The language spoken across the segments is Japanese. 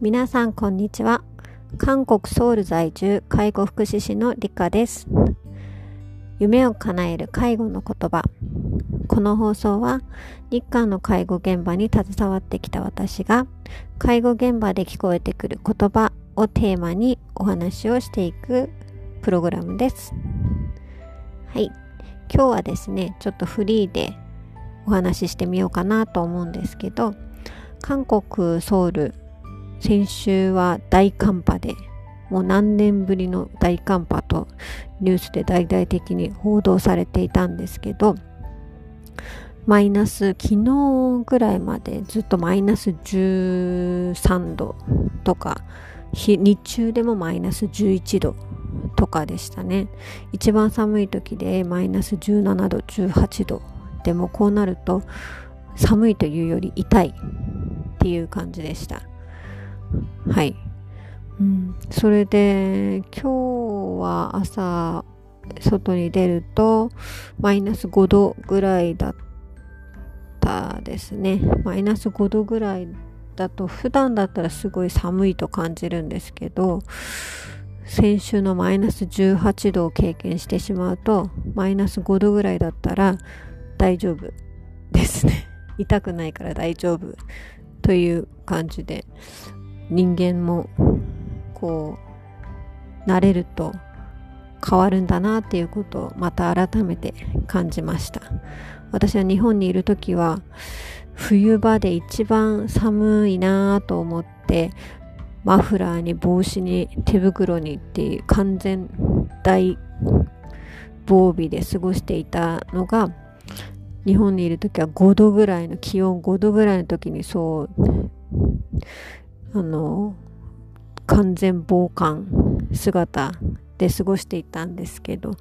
皆さんこんにちは。韓国ソウル在住介護福祉士の理香です。夢を叶える介護の言葉。この放送は日韓の介護現場に携わってきた私が介護現場で聞こえてくる言葉をテーマにお話をしていくプログラムです。はい。今日はですねちょっとフリーでお話ししてみようかなと思うんですけど韓国ソウル先週は大寒波でもう何年ぶりの大寒波とニュースで大々的に報道されていたんですけどマイナス昨日ぐらいまでずっとマイナス13度とか日中でもマイナス11度とかでしたね。一番寒い時でマイナス17度18度でもこうなると寒いというより痛いっていう感じでしたはい。うん、それで今日は朝外に出るとマイナス5度ぐらいだったですね。マイナス5度ぐらいだと普段だったらすごい寒いと感じるんですけど先週のマイナス18度を経験してしまうとマイナス5度ぐらいだったら大丈夫ですね。痛くないから大丈夫。という感じで人間もこう慣れると変わるんだなっていうことをまた改めて感じました。私は日本にいる時は冬場で一番寒いなと思ってマフラーに帽子に手袋にっていう完全大防備で過ごしていたのが日本にいる時は5度ぐらいの気温5度ぐらいの時にそうあの完全防寒姿で過ごしていたんですけど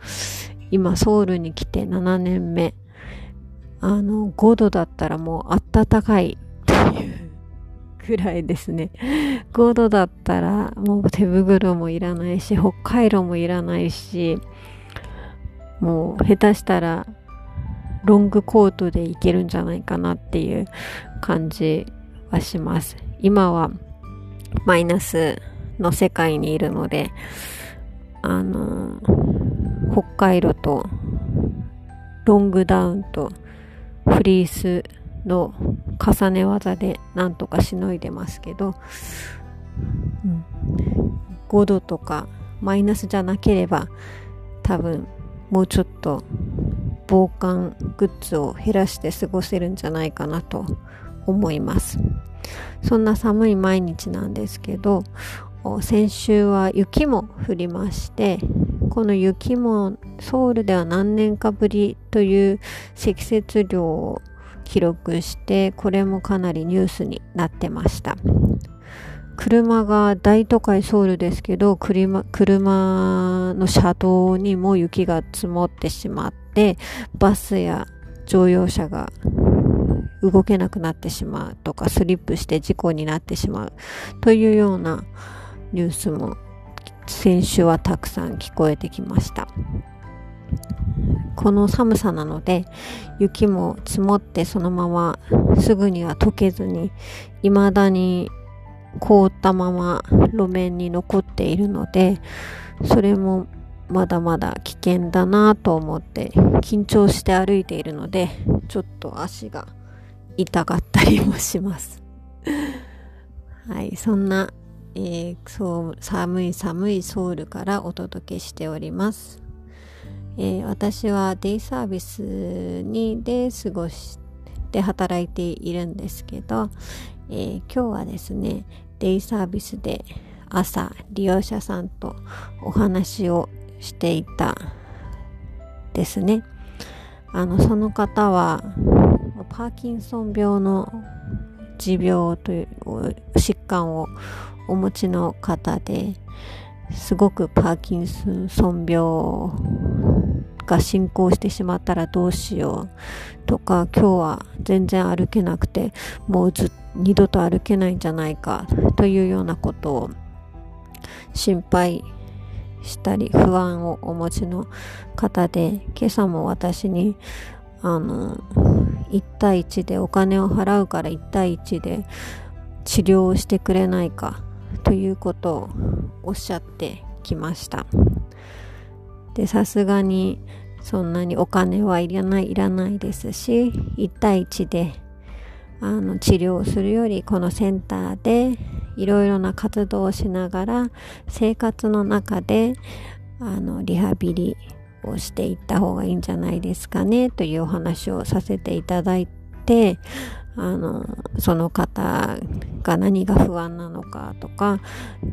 今ソウルに来て7年目。あの5度だったらもう暖かいというぐらいですね。5度だったらもう手袋もいらないし北海道もいらないしもう下手したらロングコートでいけるんじゃないかなっていう感じはします。今はマイナスの世界にいるので、あの、北海道とロングダウンとフリースの重ね技でなんとかしのいでますけど、うん、5度とかマイナスじゃなければ多分もうちょっと防寒グッズを減らして過ごせるんじゃないかなと思います。そんな寒い毎日なんですけど先週は雪も降りましてこの雪もソウルでは何年かぶりという積雪量を記録してこれもかなりニュースになってました車が大都会ソウルですけど車の車道にも雪が積もってしまっててバスや乗用車が動けなくなってしまうとかスリップして事故になってしまう。というようなニュースも先週はたくさん聞こえてきました。この寒さなので雪も積もってそのまますぐには溶けずに未だに凍ったまま路面に残っているのでそれもまだまだ危険だなと思って緊張して歩いているのでちょっと足が痛かったりもします はい、そんな、えー、そう寒い寒いソウルからお届けしております。えー、私はデイサービスにで過ごして働いているんですけど、えー、今日はですねデイサービスで朝利用者さんとお話をしていたですね。あのその方はパーキンソン病の持病という疾患をお持ちの方ですごくパーキンソン病が進行してしまったらどうしようとか今日は全然歩けなくてもうず二度と歩けないんじゃないかというようなことを心配したり不安をお持ちの方で今朝も私にあの1対1でお金を払うから1対1で治療をしてくれないかということをおっしゃってきました。でさすがにそんなにお金はいらないいらないですし1対1であの治療をするよりこのセンターでいろいろな活動をしながら生活の中であのリハビリをしていった方がいいんじゃないですかねというお話をさせていただいてあのその方が何が不安なのかとか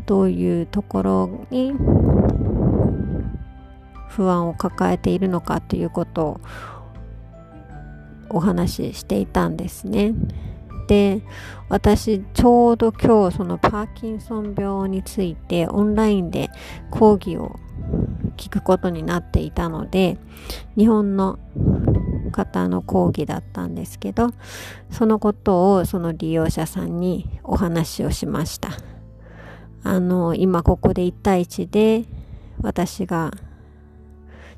どういうところに不安を抱えているのかということをお話ししていたんですね。で私ちょうど今日そのパーキンソン病についてオンラインで講義を聞くことになっていたので日本の方の講義だったんですけどそのことをその利用者さんにお話をしました。あの今ここで1対1で私が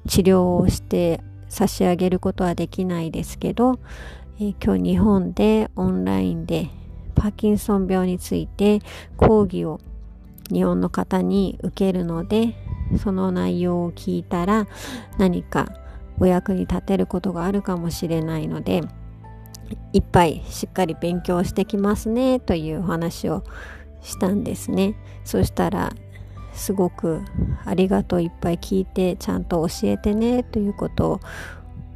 治療をして差し上げることはできないですけど、え、今日日本でオンラインでパーキンソン病について講義を日本の方に受けるのでその内容を聞いたら何かお役に立てることがあるかもしれないのでいっぱいしっかり勉強してきますねというお話をしたんですね。そしたらすごくありがとういっぱい聞いてちゃんと教えてねということを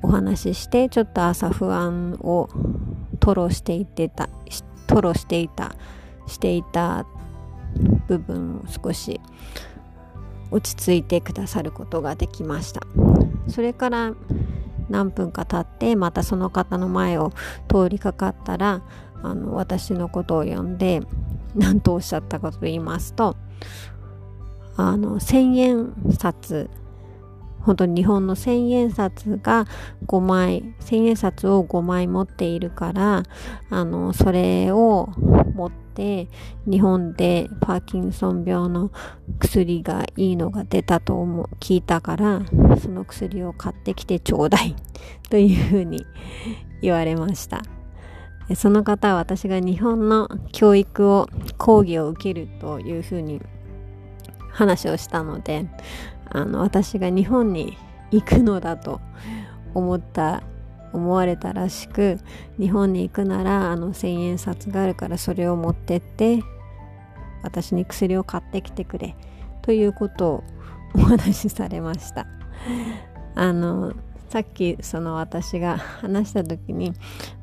お話ししてちょっと朝不安を吐露していってた吐露していたしていた部分を少し落ち着いてくださることができました。それから何分か経ってまたその方の前を通りかかったらあの私のことを呼んで何とおっしゃったかと言いますとあの千円札本当に日本の千円札が5枚千円札を5枚持っているからあのそれを持って日本でパーキンソン病の薬がいいのが出たと思聞いたからその薬を買ってきてちょうだい というふうに言われました。その方は私が日本の教育を講義を受けるというふうに話をしたのであの私が日本に行くのだと思った思われたらしく日本に行くならあの千円札があるからそれを持ってって私に薬を買ってきてくれということを お話しされました。あのさっきその私が 話した時に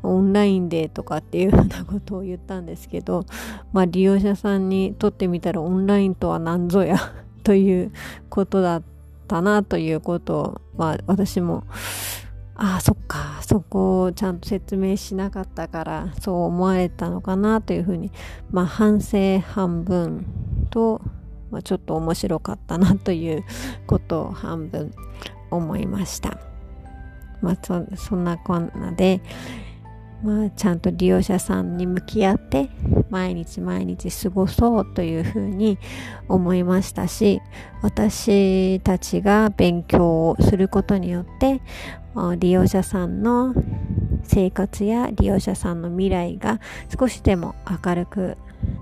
オンラインでとかっていうようなことを言ったんですけど、まあ、利用者さんにとってみたらオンラインとは何ぞやということだったなということを、まあ、私もああそっかそこをちゃんと説明しなかったからそう思われたのかなというふうにまあ反省半分と、まあ、ちょっと面白かったなということを半分思いました。まあ、そんなこんなで、まあ、ちゃんと利用者さんに向き合って毎日毎日過ごそうというふうに思いましたし私たちが勉強をすることによって利用者さんの生活や利用者さんの未来が少しでも明るく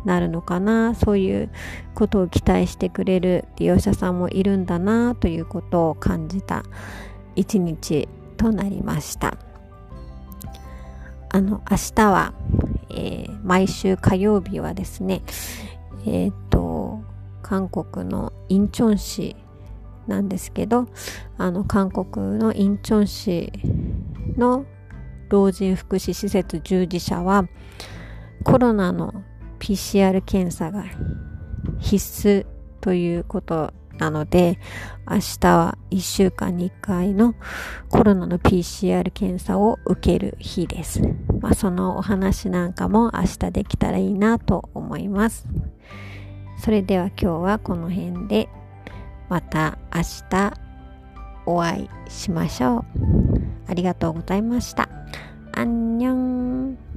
なるのかなそういうことを期待してくれる利用者さんもいるんだなということを感じた一日となりました。あの明日は、えー、毎週火曜日はですねえっ、と韓国のインチョン市なんですけどあの韓国のインチョン市の老人福祉施設従事者はコロナの PCR 検査が必須ということなので、明日は1週間に1回のコロナの PCR 検査を受ける日です。まあ、そのお話なんかも明日できたらいいなと思います。それでは今日はこの辺でまた明日お会いしましょう。ありがとうございました。アンニョン。